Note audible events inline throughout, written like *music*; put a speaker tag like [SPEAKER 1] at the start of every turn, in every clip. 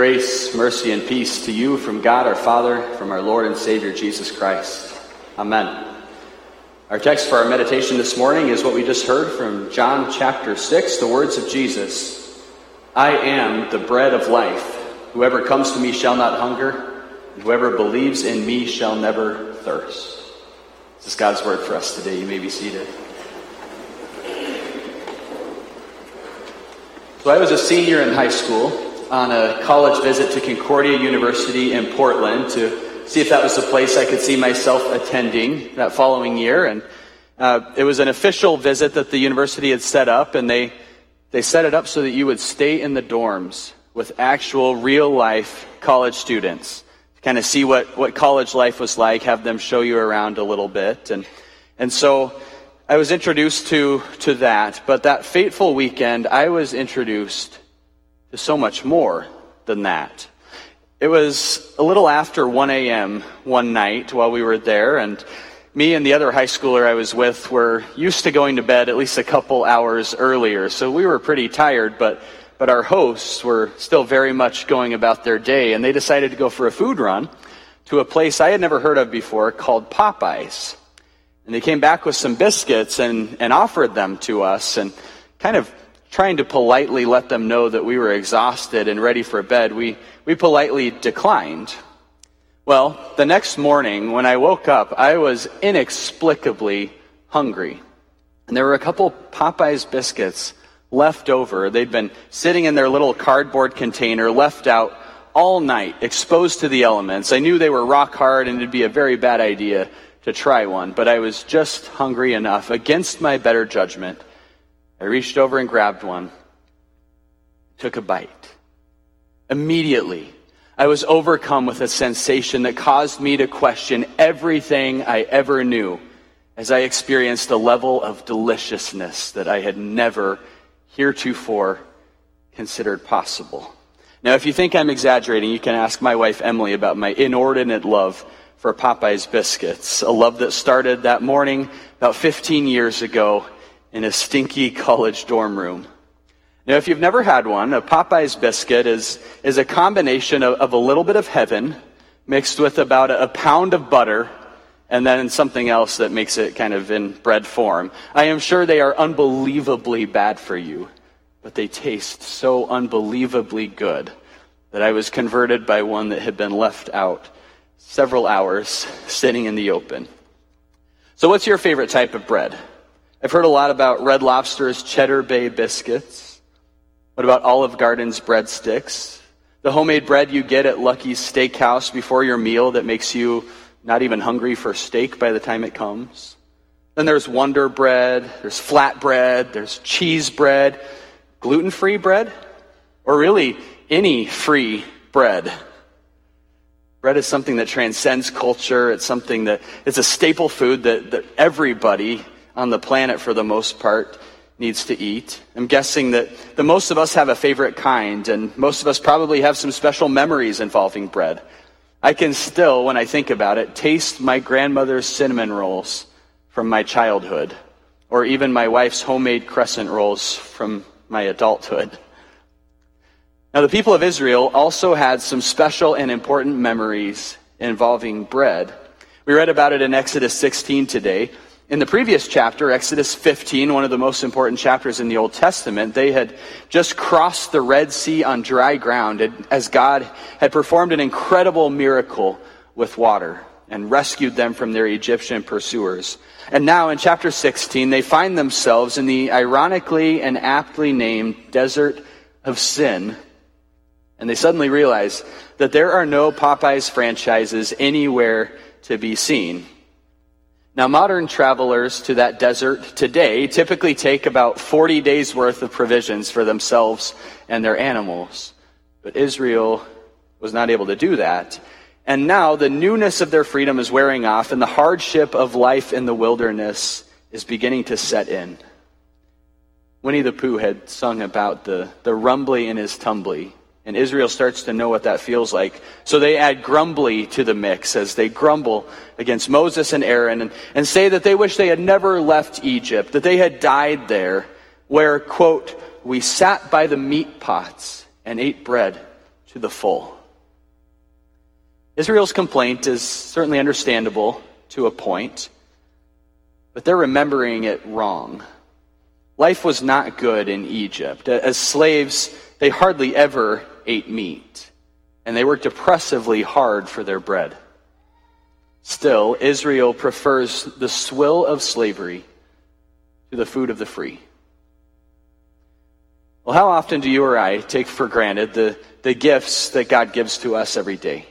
[SPEAKER 1] Grace, mercy, and peace to you from God our Father, from our Lord and Savior Jesus Christ. Amen. Our text for our meditation this morning is what we just heard from John chapter 6, the words of Jesus I am the bread of life. Whoever comes to me shall not hunger, and whoever believes in me shall never thirst. This is God's word for us today. You may be seated. So I was a senior in high school on a college visit to Concordia University in Portland to see if that was the place I could see myself attending that following year. And uh, it was an official visit that the university had set up, and they, they set it up so that you would stay in the dorms with actual real life college students to kind of see what, what college life was like, have them show you around a little bit. And, and so I was introduced to, to that, but that fateful weekend, I was introduced to so much more than that. It was a little after 1 a.m. one night while we were there, and me and the other high schooler I was with were used to going to bed at least a couple hours earlier, so we were pretty tired, but, but our hosts were still very much going about their day, and they decided to go for a food run to a place I had never heard of before called Popeyes. And they came back with some biscuits and, and offered them to us and kind of trying to politely let them know that we were exhausted and ready for bed, we, we politely declined. Well, the next morning when I woke up, I was inexplicably hungry. And there were a couple Popeyes biscuits left over. They'd been sitting in their little cardboard container, left out all night, exposed to the elements. I knew they were rock hard and it'd be a very bad idea to try one, but I was just hungry enough against my better judgment. I reached over and grabbed one, took a bite. Immediately, I was overcome with a sensation that caused me to question everything I ever knew as I experienced a level of deliciousness that I had never heretofore considered possible. Now, if you think I'm exaggerating, you can ask my wife Emily about my inordinate love for Popeye's biscuits, a love that started that morning about 15 years ago in a stinky college dorm room. Now, if you've never had one, a Popeye's biscuit is, is a combination of, of a little bit of heaven mixed with about a, a pound of butter and then something else that makes it kind of in bread form. I am sure they are unbelievably bad for you, but they taste so unbelievably good that I was converted by one that had been left out several hours sitting in the open. So, what's your favorite type of bread? I've heard a lot about Red Lobster's Cheddar Bay biscuits. What about Olive Garden's breadsticks? The homemade bread you get at Lucky's Steakhouse before your meal that makes you not even hungry for steak by the time it comes. Then there's Wonder Bread, there's flat bread, there's cheese bread, gluten free bread, or really any free bread. Bread is something that transcends culture. It's something that it's a staple food that, that everybody on the planet, for the most part, needs to eat. I'm guessing that the most of us have a favorite kind, and most of us probably have some special memories involving bread. I can still, when I think about it, taste my grandmother's cinnamon rolls from my childhood, or even my wife's homemade crescent rolls from my adulthood. Now, the people of Israel also had some special and important memories involving bread. We read about it in Exodus 16 today. In the previous chapter, Exodus 15, one of the most important chapters in the Old Testament, they had just crossed the Red Sea on dry ground as God had performed an incredible miracle with water and rescued them from their Egyptian pursuers. And now in chapter 16, they find themselves in the ironically and aptly named desert of sin and they suddenly realize that there are no Popeyes franchises anywhere to be seen. Now, modern travelers to that desert today typically take about 40 days worth of provisions for themselves and their animals. But Israel was not able to do that. And now the newness of their freedom is wearing off, and the hardship of life in the wilderness is beginning to set in. Winnie the Pooh had sung about the, the rumbly in his tumbly. And Israel starts to know what that feels like. So they add grumbly to the mix as they grumble against Moses and Aaron and, and say that they wish they had never left Egypt, that they had died there, where, quote, we sat by the meat pots and ate bread to the full. Israel's complaint is certainly understandable to a point, but they're remembering it wrong. Life was not good in Egypt. As slaves, they hardly ever ate meat, and they worked oppressively hard for their bread. Still, Israel prefers the swill of slavery to the food of the free. Well, how often do you or I take for granted the, the gifts that God gives to us every day?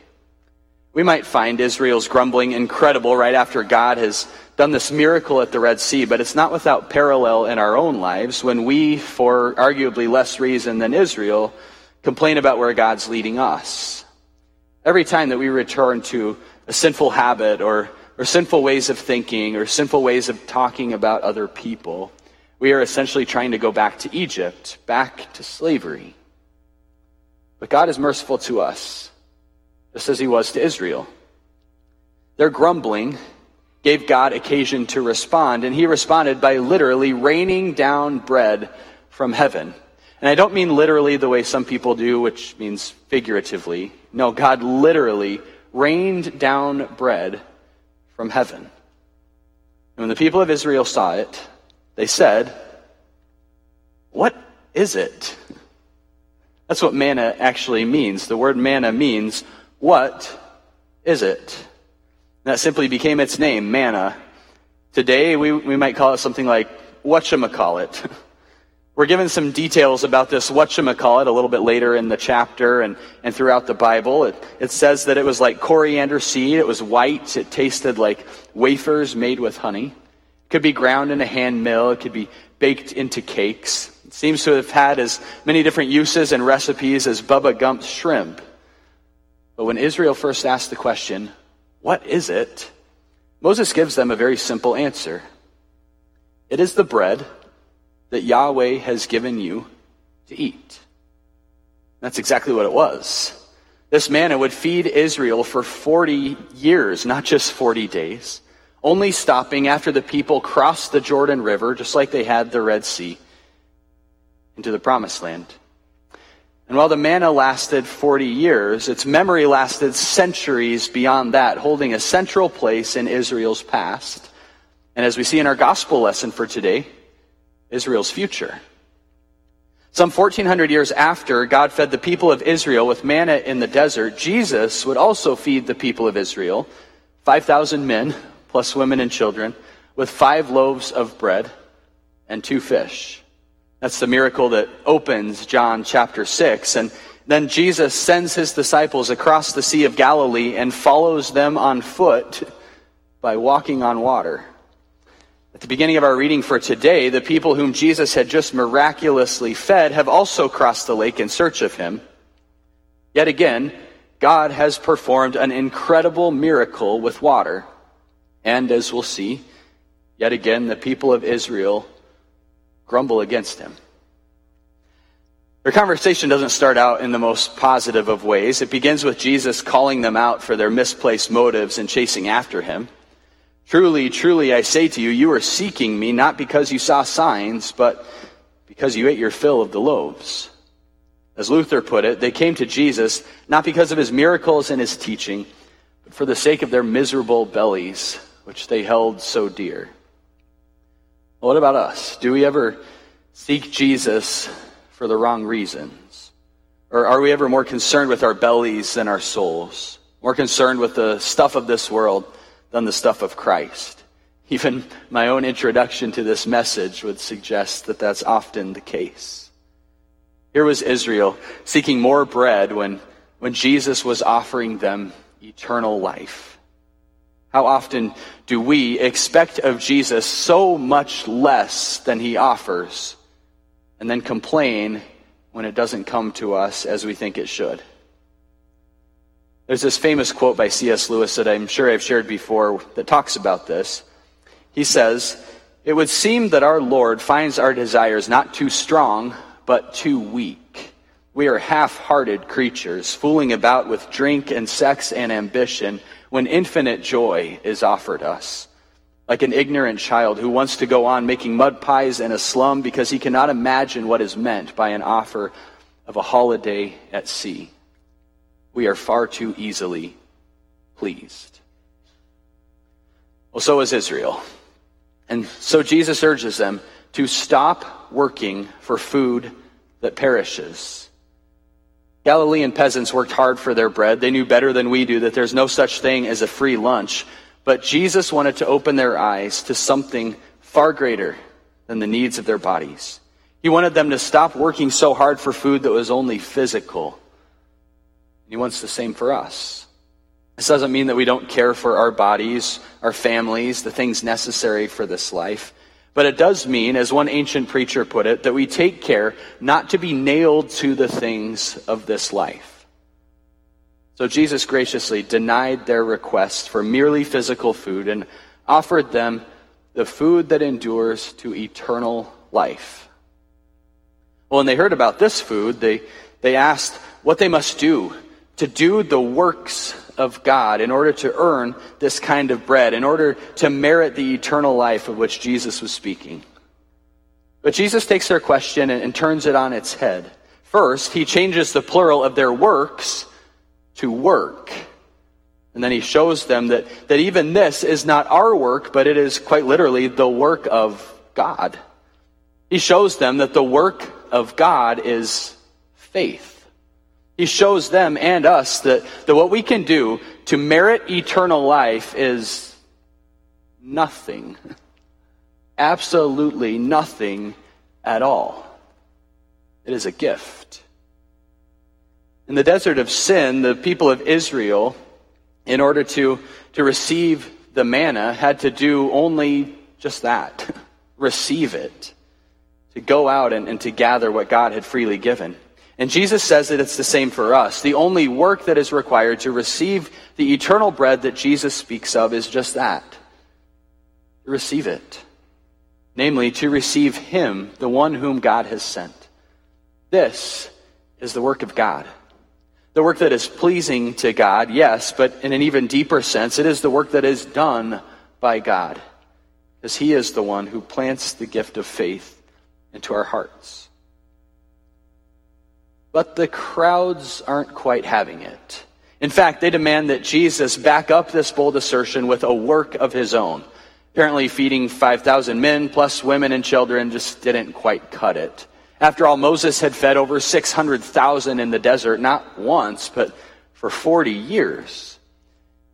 [SPEAKER 1] We might find Israel's grumbling incredible right after God has done this miracle at the Red Sea, but it's not without parallel in our own lives when we, for arguably less reason than Israel, complain about where God's leading us. Every time that we return to a sinful habit or, or sinful ways of thinking or sinful ways of talking about other people, we are essentially trying to go back to Egypt, back to slavery. But God is merciful to us, just as He was to Israel. Their grumbling gave God occasion to respond, and He responded by literally raining down bread from heaven. And I don't mean literally the way some people do, which means figuratively. No, God literally rained down bread from heaven. And when the people of Israel saw it, they said, What is it? That's what manna actually means. The word manna means, What is it? That simply became its name, manna. Today, we, we might call it something like whatchamacallit. *laughs* We're given some details about this whatchamacallit a little bit later in the chapter and, and throughout the Bible. It, it says that it was like coriander seed. It was white. It tasted like wafers made with honey. It could be ground in a hand mill. It could be baked into cakes. It seems to have had as many different uses and recipes as Bubba Gump's shrimp. But when Israel first asked the question, what is it? Moses gives them a very simple answer. It is the bread that Yahweh has given you to eat. That's exactly what it was. This manna would feed Israel for 40 years, not just 40 days, only stopping after the people crossed the Jordan River, just like they had the Red Sea, into the Promised Land. And while the manna lasted 40 years, its memory lasted centuries beyond that, holding a central place in Israel's past. And as we see in our gospel lesson for today, Israel's future. Some 1400 years after God fed the people of Israel with manna in the desert, Jesus would also feed the people of Israel, 5,000 men, plus women and children, with five loaves of bread and two fish. That's the miracle that opens John chapter 6. And then Jesus sends his disciples across the Sea of Galilee and follows them on foot by walking on water. At the beginning of our reading for today, the people whom Jesus had just miraculously fed have also crossed the lake in search of him. Yet again, God has performed an incredible miracle with water. And as we'll see, yet again, the people of Israel grumble against him. Their conversation doesn't start out in the most positive of ways. It begins with Jesus calling them out for their misplaced motives and chasing after him. Truly, truly, I say to you, you are seeking me not because you saw signs, but because you ate your fill of the loaves. As Luther put it, they came to Jesus not because of his miracles and his teaching, but for the sake of their miserable bellies, which they held so dear. What about us? Do we ever seek Jesus for the wrong reasons? Or are we ever more concerned with our bellies than our souls? More concerned with the stuff of this world than the stuff of Christ. Even my own introduction to this message would suggest that that's often the case. Here was Israel seeking more bread when, when Jesus was offering them eternal life. How often do we expect of Jesus so much less than he offers and then complain when it doesn't come to us as we think it should? There's this famous quote by C.S. Lewis that I'm sure I've shared before that talks about this. He says, It would seem that our Lord finds our desires not too strong, but too weak. We are half hearted creatures, fooling about with drink and sex and ambition when infinite joy is offered us. Like an ignorant child who wants to go on making mud pies in a slum because he cannot imagine what is meant by an offer of a holiday at sea. we are far too easily pleased. Well, so is Israel. And so Jesus urges them to stop working for food that perishes. Galilean peasants worked hard for their bread. They knew better than we do that there's no such thing as a free lunch. But Jesus wanted to open their eyes to something far greater than the needs of their bodies. He wanted them to stop working so hard for food that was only physical. He wants the same for us. This doesn't mean that we don't care for our bodies, our families, the things necessary for this life. But it does mean, as one ancient preacher put it, that we take care not to be nailed to the things of this life. So Jesus graciously denied their request for merely physical food and offered them the food that endures to eternal life. Well, when they heard about this food, they, they asked what they must do to do the works of God in order to earn this kind of bread, in order to merit the eternal life of which Jesus was speaking. But Jesus takes their question and, and turns it on its head. First, he changes the plural of their works to work. And then he shows them that, that even this is not our work, but it is quite literally the work of God. He shows them that the work of God is faith. He shows them and us that, that what we can do to merit eternal life is nothing. Absolutely nothing at all. It is a gift. In the desert of sin, the people of Israel, in order to, to receive the manna, had to do only just that *laughs* receive it, to go out and, and to gather what God had freely given. And Jesus says that it's the same for us. The only work that is required to receive the eternal bread that Jesus speaks of is just that to receive it. Namely, to receive Him, the one whom God has sent. This is the work of God. The work that is pleasing to God, yes, but in an even deeper sense, it is the work that is done by God. Because He is the one who plants the gift of faith into our hearts. But the crowds aren't quite having it. In fact, they demand that Jesus back up this bold assertion with a work of his own. Apparently, feeding 5,000 men plus women and children just didn't quite cut it. After all, Moses had fed over 600,000 in the desert, not once, but for 40 years.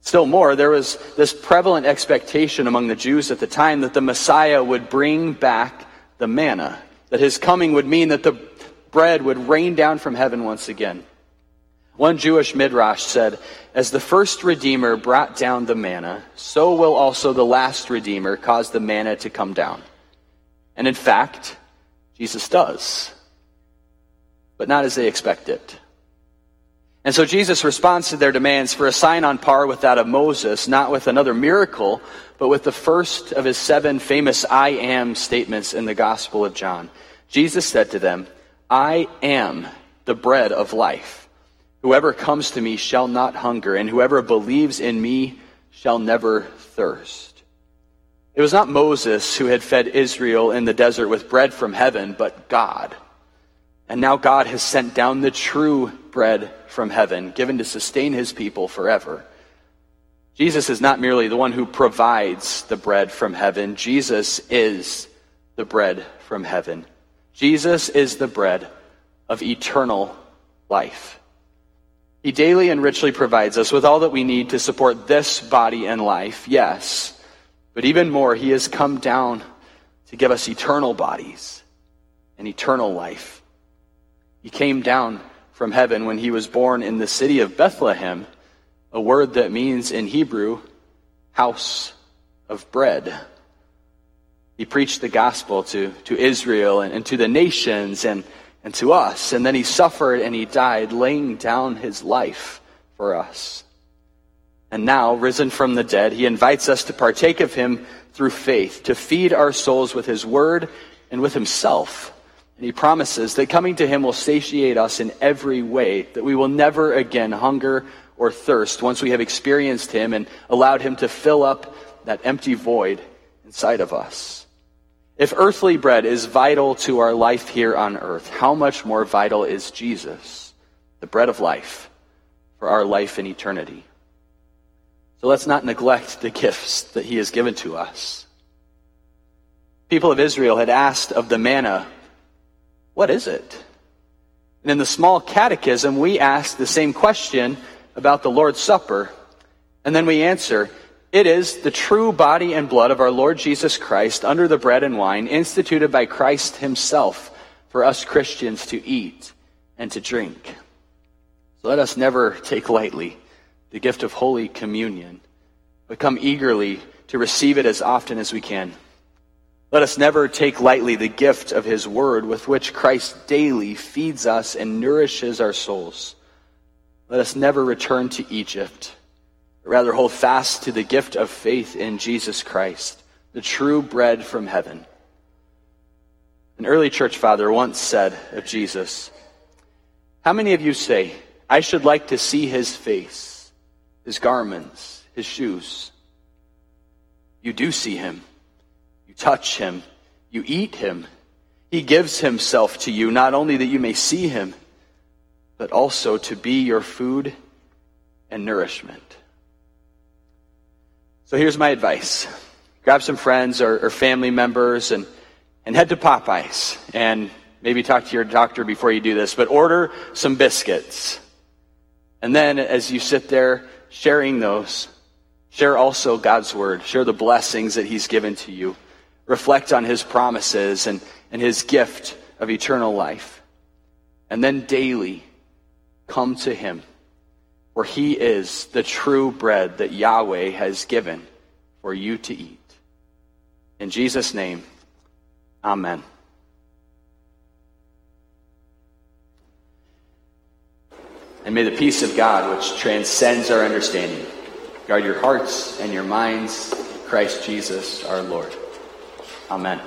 [SPEAKER 1] Still more, there was this prevalent expectation among the Jews at the time that the Messiah would bring back the manna, that his coming would mean that the bread would rain down from heaven once again. One Jewish midrash said, As the first Redeemer brought down the manna, so will also the last Redeemer cause the manna to come down. And in fact, Jesus does. But not as they expect it. And so Jesus responds to their demands for a sign on par with that of Moses, not with another miracle, but with the first of his seven famous I am statements in the Gospel of John. Jesus said to them, I am the bread of life. Whoever comes to me shall not hunger, and whoever believes in me shall never thirst. It was not Moses who had fed Israel in the desert with bread from heaven, but God. And now God has sent down the true bread from heaven, given to sustain his people forever. Jesus is not merely the one who provides the bread from heaven, Jesus is the bread from heaven. Jesus is the bread of eternal life. He daily and richly provides us with all that we need to support this body and life, yes. But even more, He has come down to give us eternal bodies and eternal life. He came down from heaven when He was born in the city of Bethlehem, a word that means in Hebrew, house of bread. He preached the gospel to, to Israel and, and to the nations and, and to us. And then he suffered and he died, laying down his life for us. And now, risen from the dead, he invites us to partake of him through faith, to feed our souls with his word and with himself. And he promises that coming to him will satiate us in every way, that we will never again hunger or thirst once we have experienced him and allowed him to fill up that empty void inside of us. If earthly bread is vital to our life here on earth, how much more vital is Jesus, the bread of life, for our life in eternity. So let's not neglect the gifts that he has given to us. People of Israel had asked of the manna, What is it? And in the small catechism, we ask the same question about the Lord's Supper, and then we answer, It is the true body and blood of our Lord Jesus Christ under the bread and wine instituted by Christ himself for us Christians to eat and to drink. So let us never take lightly the gift of Holy Communion, but come eagerly to receive it as often as we can. Let us never take lightly the gift of His Word with which Christ daily feeds us and nourishes our souls. Let us never return to Egypt, rather hold fast to the gift of faith in Jesus Christ, the true bread from heaven. An early church father once said of Jesus, How many of you say, I should like to see his face, his garments, his shoes? You do see him. You touch him. You eat him. He gives himself to you, not only that you may see him, but also to be your food and nourishment. So here's my advice grab some friends or, or family members and and head to Popeyes and maybe talk to your doctor before you do this, but order some biscuits. And then as you sit there sharing those, share also God's word, share the blessings that He's given to you, reflect on His promises and, and His gift of eternal life. And then daily come to Him, for He is the true bread that Yahweh has given for you to eat. In Jesus' name, Amen. And may the peace of God, which transcends our understanding, guard your hearts and your minds, Christ Jesus our Lord. Amen.